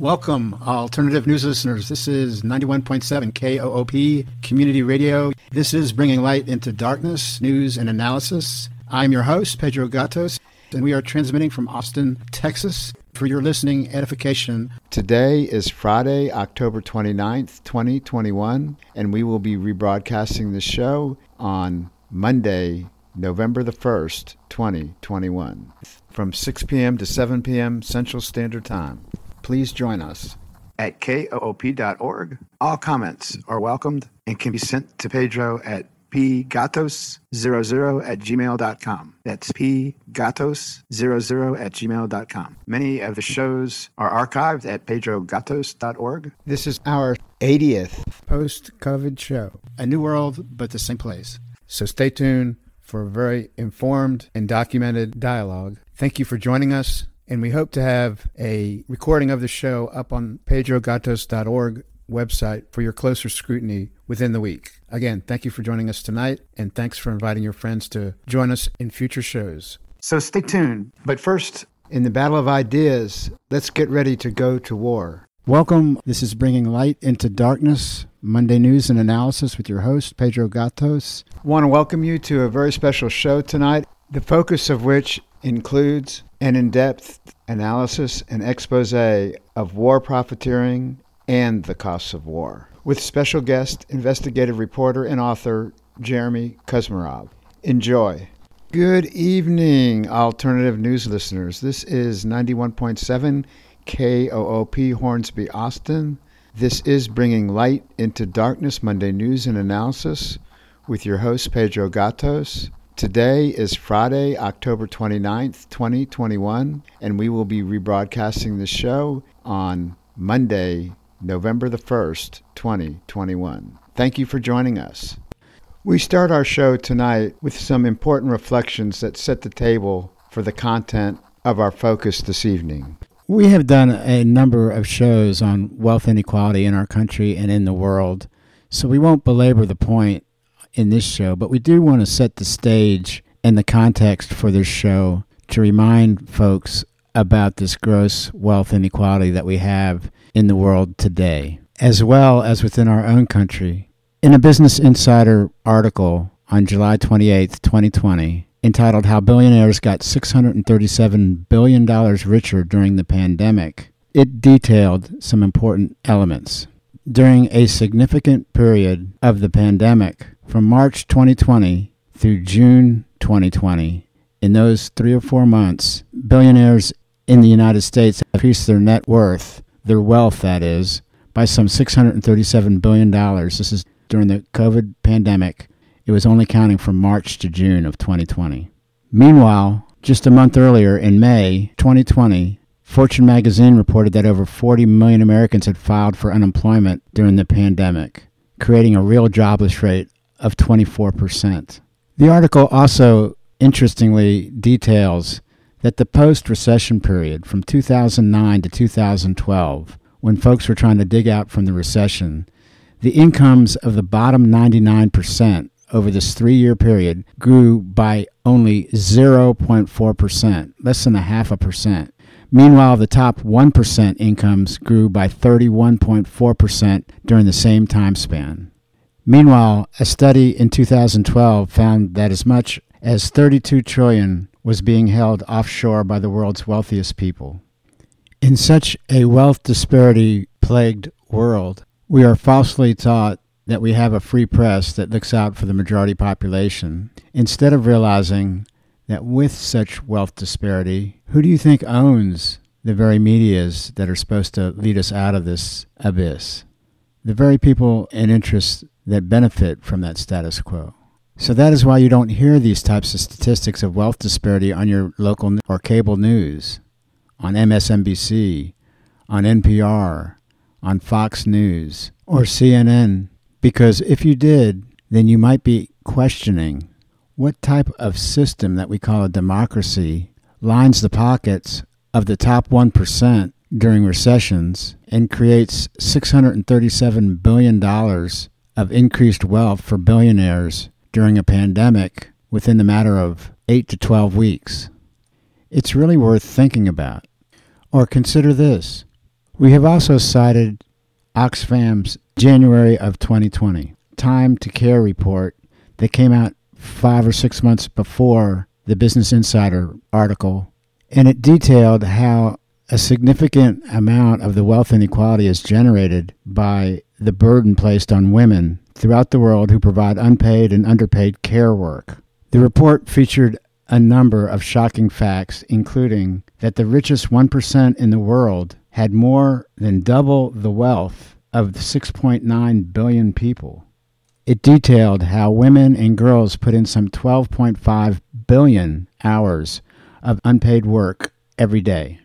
Welcome, alternative news listeners. This is 91.7 KOOP Community Radio. This is bringing light into darkness, news, and analysis. I'm your host, Pedro Gatos, and we are transmitting from Austin, Texas for your listening edification. Today is Friday, October 29th, 2021, and we will be rebroadcasting the show on Monday, November the 1st, 2021, from 6 p.m. to 7 p.m. Central Standard Time. Please join us at koop.org. All comments are welcomed and can be sent to Pedro at pgatos00 at gmail.com. That's pgatos00 at gmail.com. Many of the shows are archived at pedrogatos.org. This is our 80th post COVID show. A new world, but the same place. So stay tuned for a very informed and documented dialogue. Thank you for joining us, and we hope to have a recording of the show up on pedrogatos.org website for your closer scrutiny within the week. Again, thank you for joining us tonight, and thanks for inviting your friends to join us in future shows. So stay tuned. But first, in the battle of ideas, let's get ready to go to war. Welcome. This is Bringing Light into Darkness, Monday News and Analysis with your host, Pedro Gatos. I want to welcome you to a very special show tonight, the focus of which includes an in depth analysis and expose of war profiteering and the costs of war with special guest, investigative reporter, and author Jeremy Kuzmarov. Enjoy. Good evening, alternative news listeners. This is 91.7 KOOP Hornsby, Austin. This is Bringing Light into Darkness Monday News and Analysis with your host, Pedro Gatos. Today is Friday, October 29th, 2021, and we will be rebroadcasting the show on Monday, November the 1st, 2021. Thank you for joining us. We start our show tonight with some important reflections that set the table for the content of our focus this evening. We have done a number of shows on wealth inequality in our country and in the world, so we won't belabor the point in this show, but we do want to set the stage and the context for this show to remind folks about this gross wealth inequality that we have in the world today, as well as within our own country. In a Business Insider article on July 28, 2020, entitled How Billionaires Got $637 Billion Richer During the Pandemic, it detailed some important elements. During a significant period of the pandemic, from March 2020 through June 2020, in those three or four months, billionaires in the United States increased their net worth their wealth, that is, by some $637 billion. This is during the COVID pandemic. It was only counting from March to June of 2020. Meanwhile, just a month earlier, in May 2020, Fortune magazine reported that over 40 million Americans had filed for unemployment during the pandemic, creating a real jobless rate of 24%. The article also interestingly details that the post recession period from 2009 to 2012, when folks were trying to dig out from the recession, the incomes of the bottom 99% over this three year period grew by only 0.4%, less than a half a percent. Meanwhile, the top 1% incomes grew by 31.4% during the same time span. Meanwhile, a study in 2012 found that as much as 32 trillion was being held offshore by the world's wealthiest people. In such a wealth disparity plagued world, we are falsely taught that we have a free press that looks out for the majority population, instead of realizing that with such wealth disparity, who do you think owns the very medias that are supposed to lead us out of this abyss? The very people and interests that benefit from that status quo. So that is why you don't hear these types of statistics of wealth disparity on your local or cable news, on MSNBC, on NPR, on Fox News, or CNN, because if you did, then you might be questioning what type of system that we call a democracy lines the pockets of the top 1% during recessions and creates $637 billion of increased wealth for billionaires during a pandemic within the matter of 8 to 12 weeks. It's really worth thinking about. Or consider this We have also cited Oxfam's January of 2020 Time to Care report that came out five or six months before the Business Insider article, and it detailed how a significant amount of the wealth inequality is generated by the burden placed on women throughout the world who provide unpaid and underpaid care work. The report featured a number of shocking facts, including that the richest 1% in the world had more than double the wealth of 6.9 billion people. It detailed how women and girls put in some 12.5 billion hours of unpaid work every day.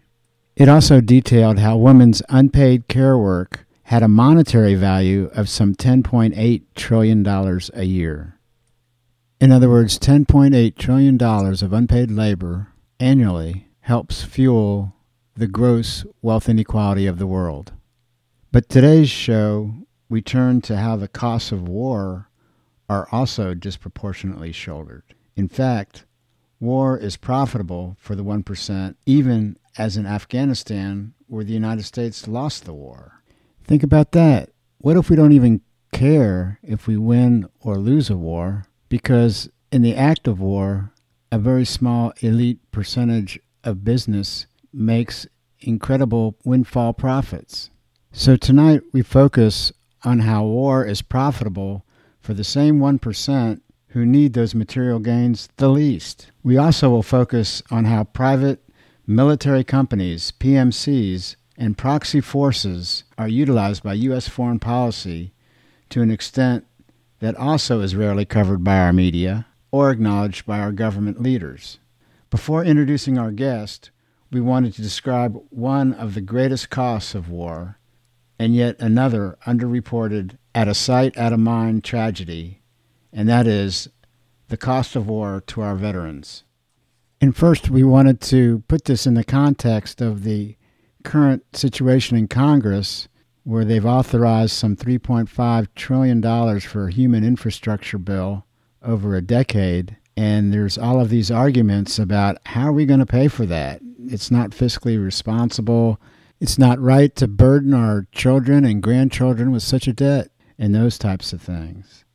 It also detailed how women's unpaid care work had a monetary value of some $10.8 trillion a year. In other words, $10.8 trillion of unpaid labor annually helps fuel the gross wealth inequality of the world. But today's show, we turn to how the costs of war are also disproportionately shouldered. In fact, war is profitable for the 1%, even as in Afghanistan, where the United States lost the war. Think about that. What if we don't even care if we win or lose a war? Because in the act of war, a very small elite percentage of business makes incredible windfall profits. So tonight we focus on how war is profitable for the same 1% who need those material gains the least. We also will focus on how private military companies, PMCs, and proxy forces are utilized by U.S. foreign policy to an extent that also is rarely covered by our media or acknowledged by our government leaders. Before introducing our guest, we wanted to describe one of the greatest costs of war, and yet another underreported at a sight, at a mind tragedy, and that is the cost of war to our veterans. And first, we wanted to put this in the context of the current situation in Congress, where they've authorized some $3.5 trillion for a human infrastructure bill over a decade. And there's all of these arguments about how are we going to pay for that? It's not fiscally responsible. It's not right to burden our children and grandchildren with such a debt and those types of things.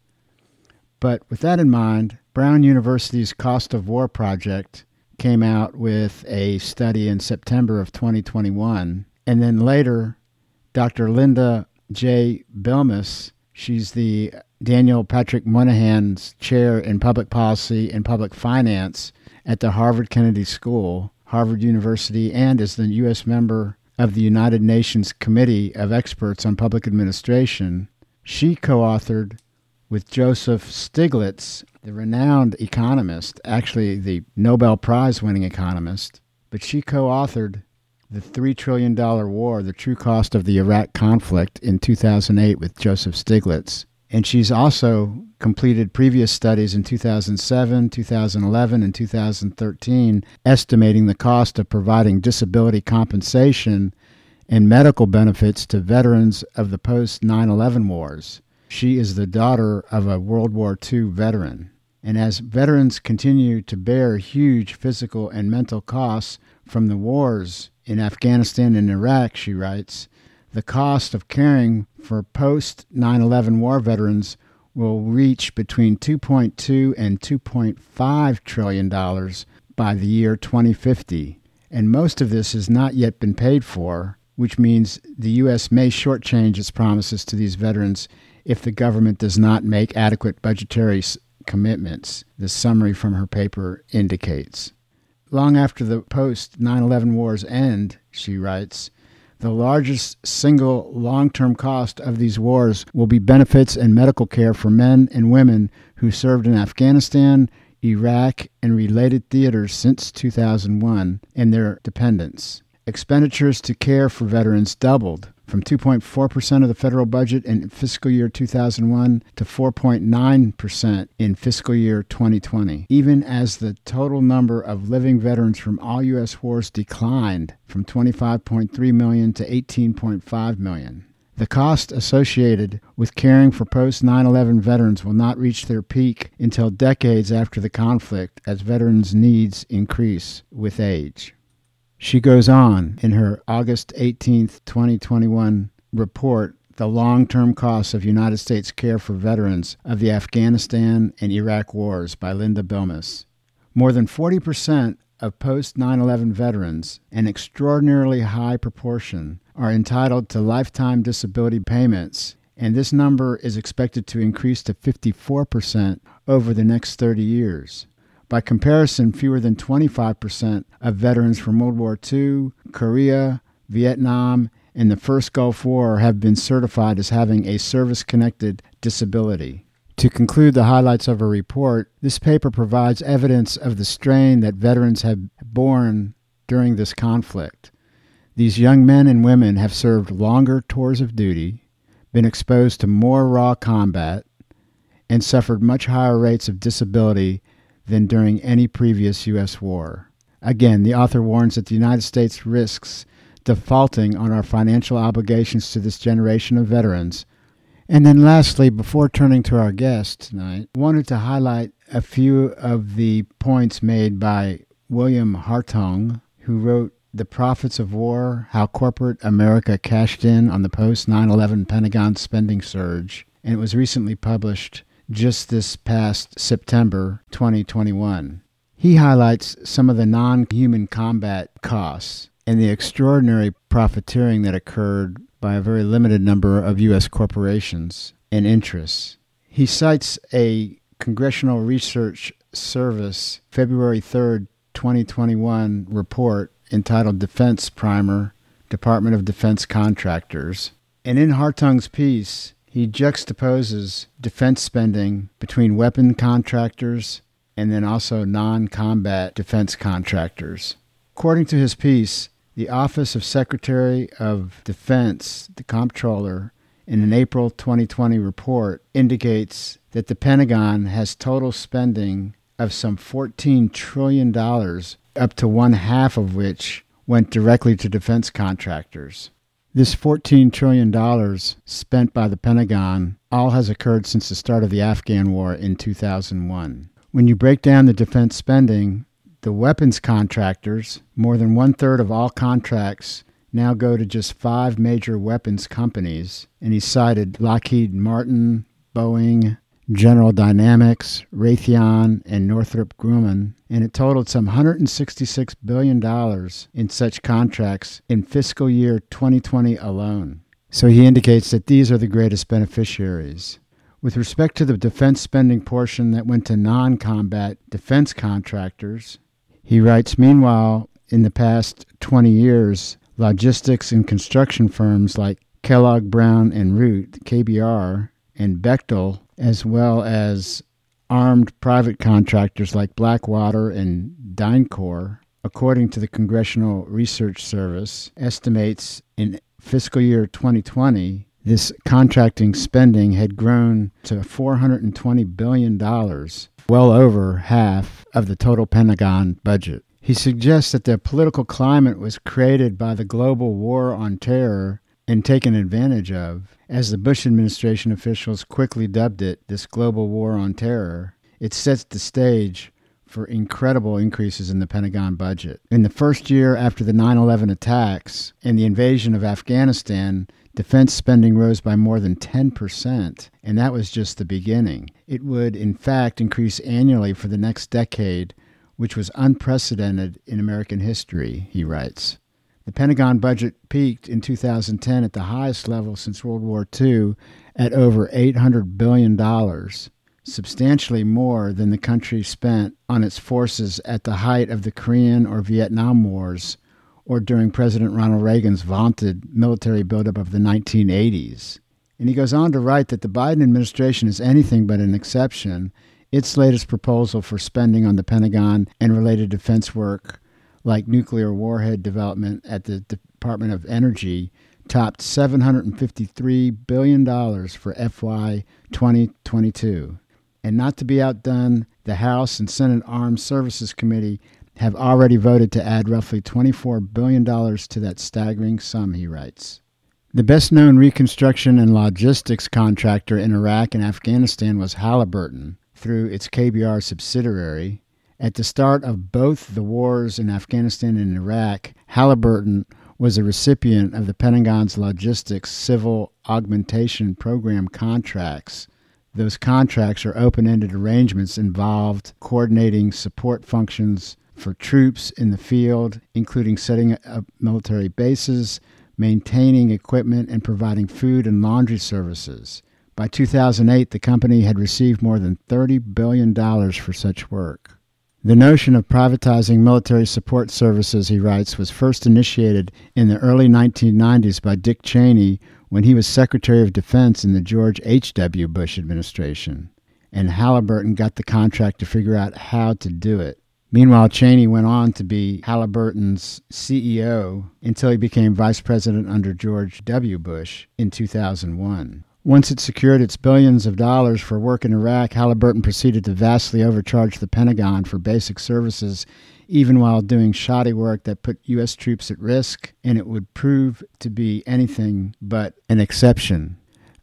But with that in mind, Brown University's Cost of War project came out with a study in September of 2021. And then later, Dr. Linda J. Bilmes, she's the Daniel Patrick Moynihan's chair in public policy and public finance at the Harvard Kennedy School, Harvard University, and is the U.S. member of the United Nations Committee of Experts on Public Administration. She co authored with Joseph Stiglitz, the renowned economist, actually the Nobel Prize winning economist, but she co authored the $3 trillion war, the true cost of the Iraq conflict in 2008 with Joseph Stiglitz. And she's also completed previous studies in 2007, 2011, and 2013, estimating the cost of providing disability compensation and medical benefits to veterans of the post 9 11 wars. She is the daughter of a World War II veteran. And as veterans continue to bear huge physical and mental costs from the wars in Afghanistan and Iraq, she writes, the cost of caring for post 9 11 war veterans will reach between 2.2 and 2.5 trillion dollars by the year 2050, and most of this has not yet been paid for, which means the U.S. may shortchange its promises to these veterans if the government does not make adequate budgetary commitments, the summary from her paper indicates. Long after the post 9 11 wars end, she writes, the largest single long term cost of these wars will be benefits and medical care for men and women who served in Afghanistan, Iraq, and related theaters since 2001 and their dependents. Expenditures to care for veterans doubled from 2.4% of the federal budget in fiscal year 2001 to 4.9% in fiscal year 2020, even as the total number of living veterans from all U.S. wars declined from 25.3 million to 18.5 million. The cost associated with caring for post 9 11 veterans will not reach their peak until decades after the conflict as veterans' needs increase with age. She goes on in her August 18, 2021 report the long term costs of United States care for veterans of the Afghanistan and Iraq wars by Linda Bilmes. More than 40% of post 9 11 veterans, an extraordinarily high proportion, are entitled to lifetime disability payments, and this number is expected to increase to 54% over the next 30 years. By comparison, fewer than 25% of veterans from World War II, Korea, Vietnam, and the first Gulf War have been certified as having a service connected disability. To conclude the highlights of a report, this paper provides evidence of the strain that veterans have borne during this conflict. These young men and women have served longer tours of duty, been exposed to more raw combat, and suffered much higher rates of disability than during any previous U.S. war. Again, the author warns that the United States risks defaulting on our financial obligations to this generation of veterans. And then, lastly, before turning to our guest tonight, I wanted to highlight a few of the points made by William Hartung, who wrote The Profits of War How Corporate America Cashed In on the Post 9 11 Pentagon Spending Surge. And it was recently published just this past September 2021. He highlights some of the non human combat costs and the extraordinary profiteering that occurred by a very limited number of U.S. corporations and interests. He cites a Congressional Research Service February 3rd, 2021 report entitled Defense Primer Department of Defense Contractors. And in Hartung's piece, he juxtaposes defense spending between weapon contractors and then also non combat defense contractors. According to his piece, the Office of Secretary of Defense, the comptroller, in an April 2020 report indicates that the Pentagon has total spending of some $14 trillion, up to one half of which went directly to defense contractors. This $14 trillion spent by the Pentagon all has occurred since the start of the Afghan war in 2001. When you break down the defense spending, the weapons contractors, more than one third of all contracts now go to just five major weapons companies, and he cited Lockheed Martin, Boeing, General Dynamics, Raytheon, and Northrop Grumman, and it totaled some $166 billion in such contracts in fiscal year 2020 alone. So he indicates that these are the greatest beneficiaries. With respect to the defense spending portion that went to non combat defense contractors, he writes, meanwhile, in the past 20 years, logistics and construction firms like Kellogg Brown and Root, KBR, and Bechtel, as well as armed private contractors like Blackwater and DynCorp, according to the Congressional Research Service, estimates in fiscal year 2020 this contracting spending had grown to $420 billion, well over half of the total Pentagon budget. He suggests that the political climate was created by the global war on terror and taken advantage of, as the Bush administration officials quickly dubbed it this global war on terror. It sets the stage for incredible increases in the Pentagon budget. In the first year after the 9 11 attacks and the invasion of Afghanistan, Defense spending rose by more than 10%, and that was just the beginning. It would, in fact, increase annually for the next decade, which was unprecedented in American history, he writes. The Pentagon budget peaked in 2010 at the highest level since World War II at over $800 billion, substantially more than the country spent on its forces at the height of the Korean or Vietnam Wars or during President Ronald Reagan's vaunted military buildup of the 1980s. And he goes on to write that the Biden administration is anything but an exception. Its latest proposal for spending on the Pentagon and related defense work, like nuclear warhead development at the Department of Energy, topped $753 billion for FY 2022. And not to be outdone, the House and Senate Armed Services Committee have already voted to add roughly $24 billion to that staggering sum, he writes. The best known reconstruction and logistics contractor in Iraq and Afghanistan was Halliburton through its KBR subsidiary, At the start of both the wars in Afghanistan and Iraq, Halliburton was a recipient of the Pentagon's Logistics Civil Augmentation Program contracts. Those contracts are open ended arrangements involved coordinating support functions for troops in the field, including setting up military bases, maintaining equipment, and providing food and laundry services. By 2008, the company had received more than $30 billion for such work. The notion of privatizing military support services, he writes, was first initiated in the early 1990s by Dick Cheney when he was Secretary of Defense in the George H.W. Bush administration. And Halliburton got the contract to figure out how to do it. Meanwhile, Cheney went on to be Halliburton's CEO until he became vice president under George W. Bush in 2001. Once it secured its billions of dollars for work in Iraq, Halliburton proceeded to vastly overcharge the Pentagon for basic services, even while doing shoddy work that put U.S. troops at risk, and it would prove to be anything but an exception.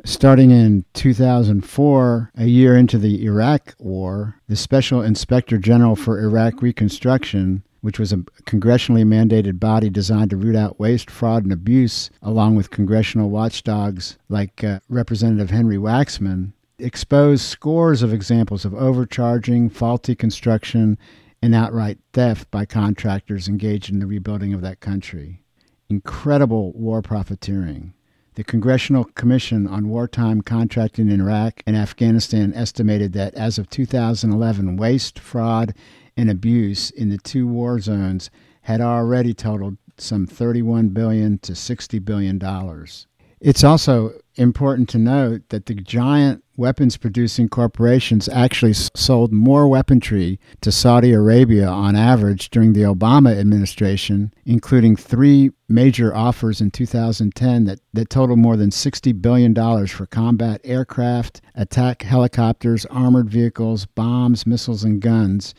Starting in 2004, a year into the Iraq War, the Special Inspector General for Iraq Reconstruction which was a congressionally mandated body designed to root out waste, fraud, and abuse, along with congressional watchdogs like uh, Representative Henry Waxman, exposed scores of examples of overcharging, faulty construction, and outright theft by contractors engaged in the rebuilding of that country. Incredible war profiteering. The Congressional Commission on Wartime Contracting in Iraq and Afghanistan estimated that as of 2011, waste, fraud, and abuse in the two war zones had already totaled some 31 billion to 60 billion dollars. It's also important to note that the giant weapons producing corporations actually sold more weaponry to Saudi Arabia on average during the Obama administration, including three major offers in 2010 that, that totaled more than $60 billion for combat aircraft, attack helicopters, armored vehicles, bombs, missiles, and guns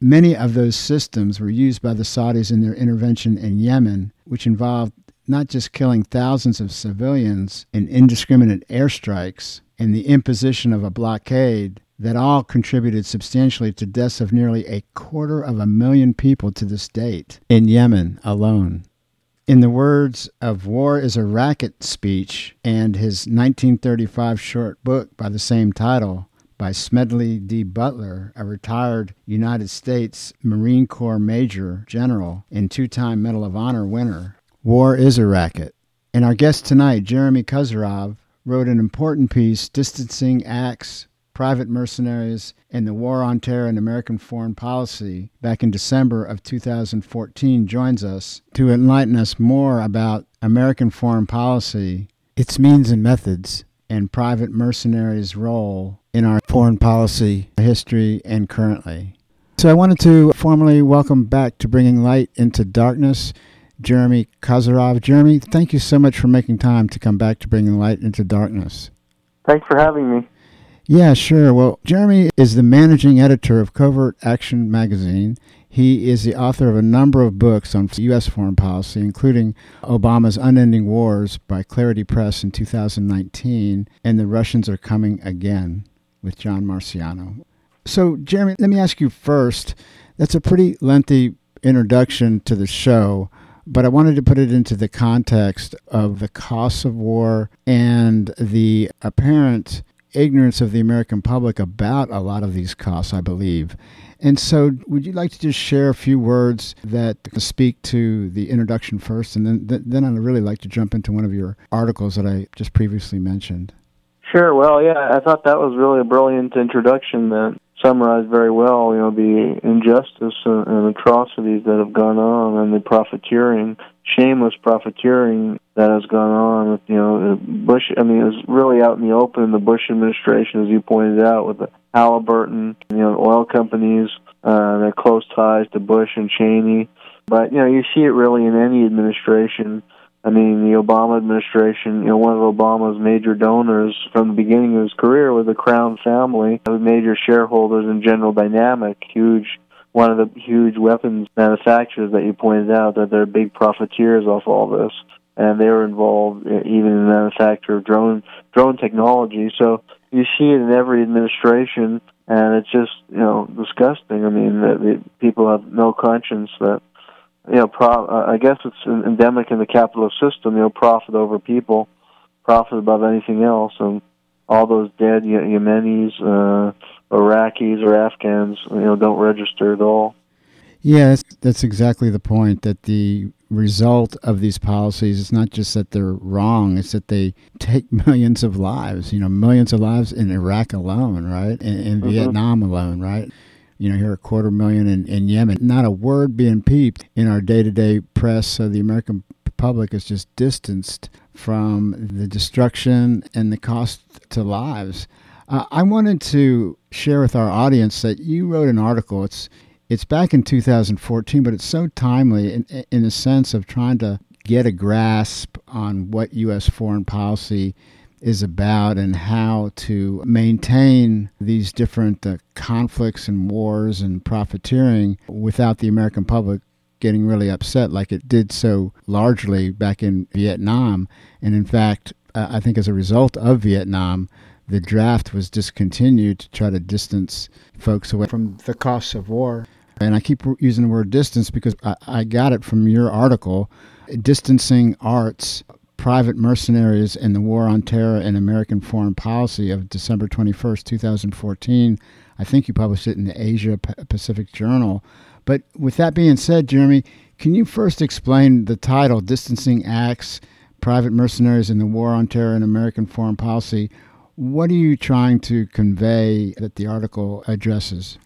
Many of those systems were used by the Saudis in their intervention in Yemen, which involved not just killing thousands of civilians in indiscriminate airstrikes and the imposition of a blockade that all contributed substantially to deaths of nearly a quarter of a million people to this date in Yemen alone. In the words of War is a Racket speech and his 1935 short book by the same title, by Smedley D. Butler, a retired United States Marine Corps Major General and two time Medal of Honor winner. War is a racket. And our guest tonight, Jeremy Kuzmarov, wrote an important piece distancing acts, private mercenaries, and the war on terror and American foreign policy back in December of 2014 joins us to enlighten us more about American foreign policy, its means and methods, and private mercenaries' role in our foreign policy history and currently. So I wanted to formally welcome back to Bringing Light into Darkness Jeremy Kuzmarov. Jeremy, thank you so much for making time to come back to Bringing Light into Darkness. Thanks for having me. Yeah, sure. Well, Jeremy is the managing editor of Covert Action magazine. He is the author of a number of books on U.S. foreign policy, including Obama's Unending Wars by Clarity Press in 2019 and The Russians Are Coming Again with John Marciano. So, Jeremy, let me ask you first. That's a pretty lengthy introduction to the show, but I wanted to put it into the context of the costs of war and the apparent ignorance of the American public about a lot of these costs, I believe. And so, would you like to just share a few words that speak to the introduction first, and then then I'd really like to jump into one of your articles that I just previously mentioned. Sure. Well, yeah, I thought that was really a brilliant introduction that summarized very well, you know, the injustice and atrocities that have gone on and the profiteering, shameless profiteering that has gone on with, you know, Bush, I mean, it was really out in the open the Bush administration, as you pointed out, with the Halliburton, you know, oil companies, uh, their close ties to Bush and Cheney. But, you know, you see it really in any administration I mean, the Obama administration, you know, one of Obama's major donors from the beginning of his career was the Crown family, the major shareholders in General Dynamic, huge, one of the huge weapons manufacturers that you pointed out, that they're big profiteers off all this. And they were involved even in the manufacture of drone drone technology. So you see it in every administration, and it's just you know disgusting. I mean, that the people have no conscience that you know. Pro, uh, I guess it's endemic in the capitalist system. You know, profit over people, profit above anything else, and all those dead Yemenis, uh, Iraqis, or Afghans, you know, don't register at all. Yeah, that's, that's exactly the point. That the result of these policies is not just that they're wrong; it's that they take millions of lives. You know, millions of lives in Iraq alone, right? In, in mm-hmm. Vietnam alone, right? You know, here a quarter million in, in Yemen. Not a word being peeped in our day-to-day press. So the American public is just distanced from the destruction and the cost to lives. Uh, I wanted to share with our audience that you wrote an article. It's it's back in 2014, but it's so timely in, in the sense of trying to get a grasp on what U.S. foreign policy is about and how to maintain these different uh, conflicts and wars and profiteering without the American public getting really upset like it did so largely back in Vietnam. And in fact, uh, I think as a result of Vietnam, the draft was discontinued to try to distance folks away from the costs of war. And I keep using the word distance because I, I got it from your article Distancing Arts Private Mercenaries in the War on Terror and American Foreign Policy of December 21st, 2014. I think you published it in the Asia Pacific Journal. But with that being said, Jeremy, can you first explain the title, Distancing Acts, Private Mercenaries in the War on Terror and American Foreign Policy? What are you trying to convey that the article addresses?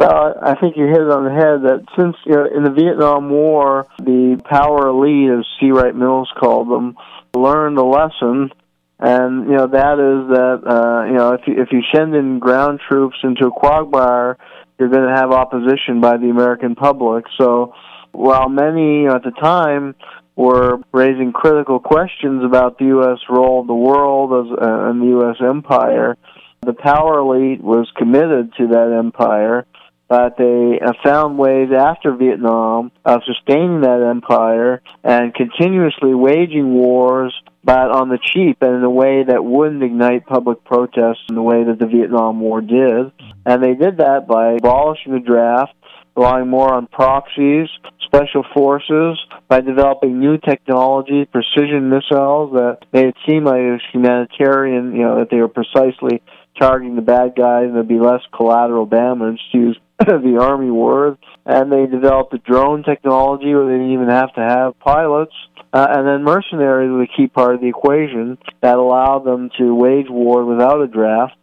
Well, I think you hit it on the head that since you know, in the Vietnam War, the power elite, as C. Wright Mills called them, learned a lesson, and you know that is that uh, you know if you, if you send in ground troops into a quagmire, you're going to have opposition by the American public. So, while many you know, at the time were raising critical questions about the U.S. role in the world as, uh, and the U.S. empire, the power elite was committed to that empire but they found ways after Vietnam of sustaining that empire and continuously waging wars, but on the cheap and in a way that wouldn't ignite public protests in the way that the Vietnam War did. And they did that by abolishing the draft, relying more on proxies, special forces, by developing new technology, precision missiles that made it seem like it was humanitarian, you know, that they were precisely targeting the bad guys and there'd be less collateral damage to use the Army wars, and they developed the drone technology where they didn't even have to have pilots. Uh, and then mercenaries were a key part of the equation that allowed them to wage war without a draft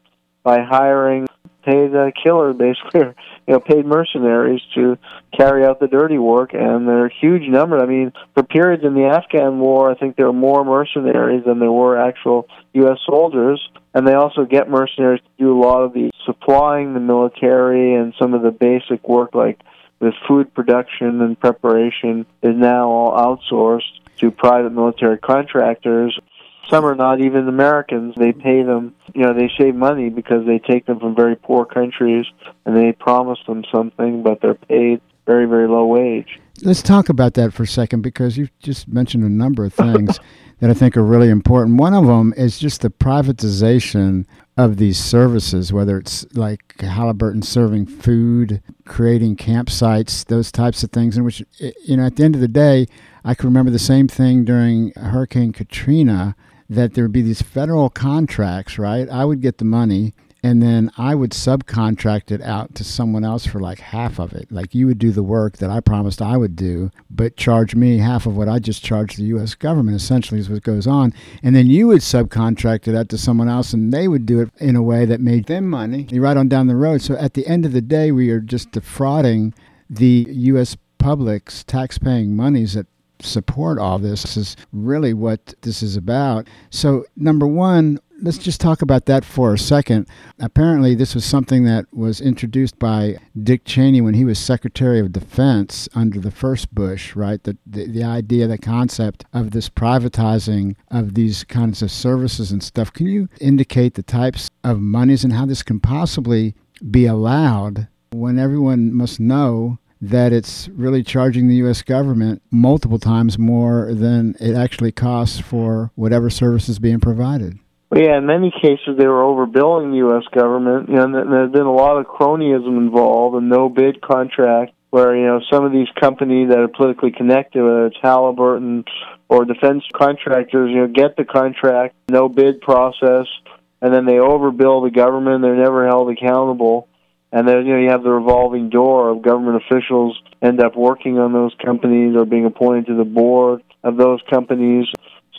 by hiring paid uh, killers, basically, you know, paid mercenaries to carry out the dirty work, and they're huge number. I mean, for periods in the Afghan war, I think there were more mercenaries than there were actual U.S. soldiers, and they also get mercenaries to do a lot of the supplying the military and some of the basic work like with food production and preparation is now all outsourced to private military contractors. Some are not even Americans. They pay them, you know, they save money because they take them from very poor countries and they promise them something, but they're paid very, very low wage. Let's talk about that for a second because you've just mentioned a number of things that I think are really important. One of them is just the privatization of these services, whether it's like Halliburton serving food, creating campsites, those types of things, in which, eh, you know, at the end of the day, I can remember the same thing during Hurricane Katrina that there would be these federal contracts, right? I would get the money and then I would subcontract it out to someone else for like half of it. Like you would do the work that I promised I would do, but charge me half of what I just charged the U.S. government. Essentially, is what goes on, and then you would subcontract it out to someone else, and they would do it in a way that made them money. You right on down the road. So at the end of the day, we are just defrauding the U.S. public's tax-paying monies that support all this. this is really what this is about. So, number one, let's just talk about that for a second. Apparently, this was something that was introduced by Dick Cheney when he was Secretary of Defense under the first Bush, right? The, the, the idea, the concept of this privatizing of these kinds of services and stuff. Can you indicate the types of monies and how this can possibly be allowed when everyone must know that it's really charging the U.S. government multiple times more than it actually costs for whatever service is being provided. Well, yeah, in many cases they were overbilling the U.S. government, you know, and there's been a lot of cronyism involved, a no-bid contract where you know some of these companies that are politically connected, whether it's Halliburton or defense contractors, you know, get the contract, no bid process, and then they overbill the government. They're never held accountable, and then you know you have the revolving door of government officials end up working on those companies or being appointed to the board of those companies.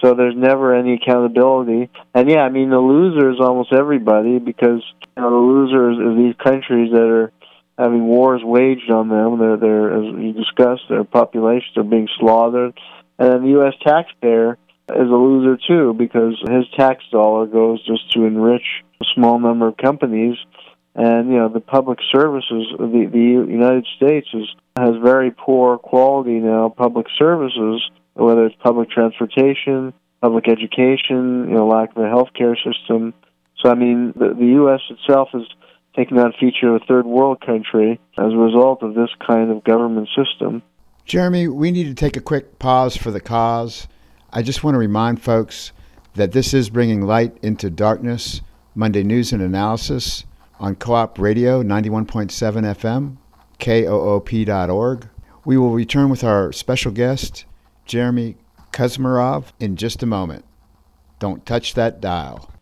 So there's never any accountability. And yeah, I mean the loser is almost everybody because you know the losers are these countries that are having wars waged on them. They're, they're as you discussed, their populations are being slaughtered, and then the U.S. taxpayer is a loser too because his tax dollar goes just to enrich a small number of companies, and you know the public services. The the United States is has very poor quality now. Public services, whether it's public transportation, public education, you know, lack of a healthcare system. So I mean, the, the U.S. itself is taking on feature of a third world country as a result of this kind of government system. Jeremy, we need to take a quick pause for the cause. I just want to remind folks that this is bringing light into darkness, Monday News and Analysis on Co op Radio 91.7 FM, KOOP.org. We will return with our special guest, Jeremy Kuzmarov, in just a moment. Don't touch that dial.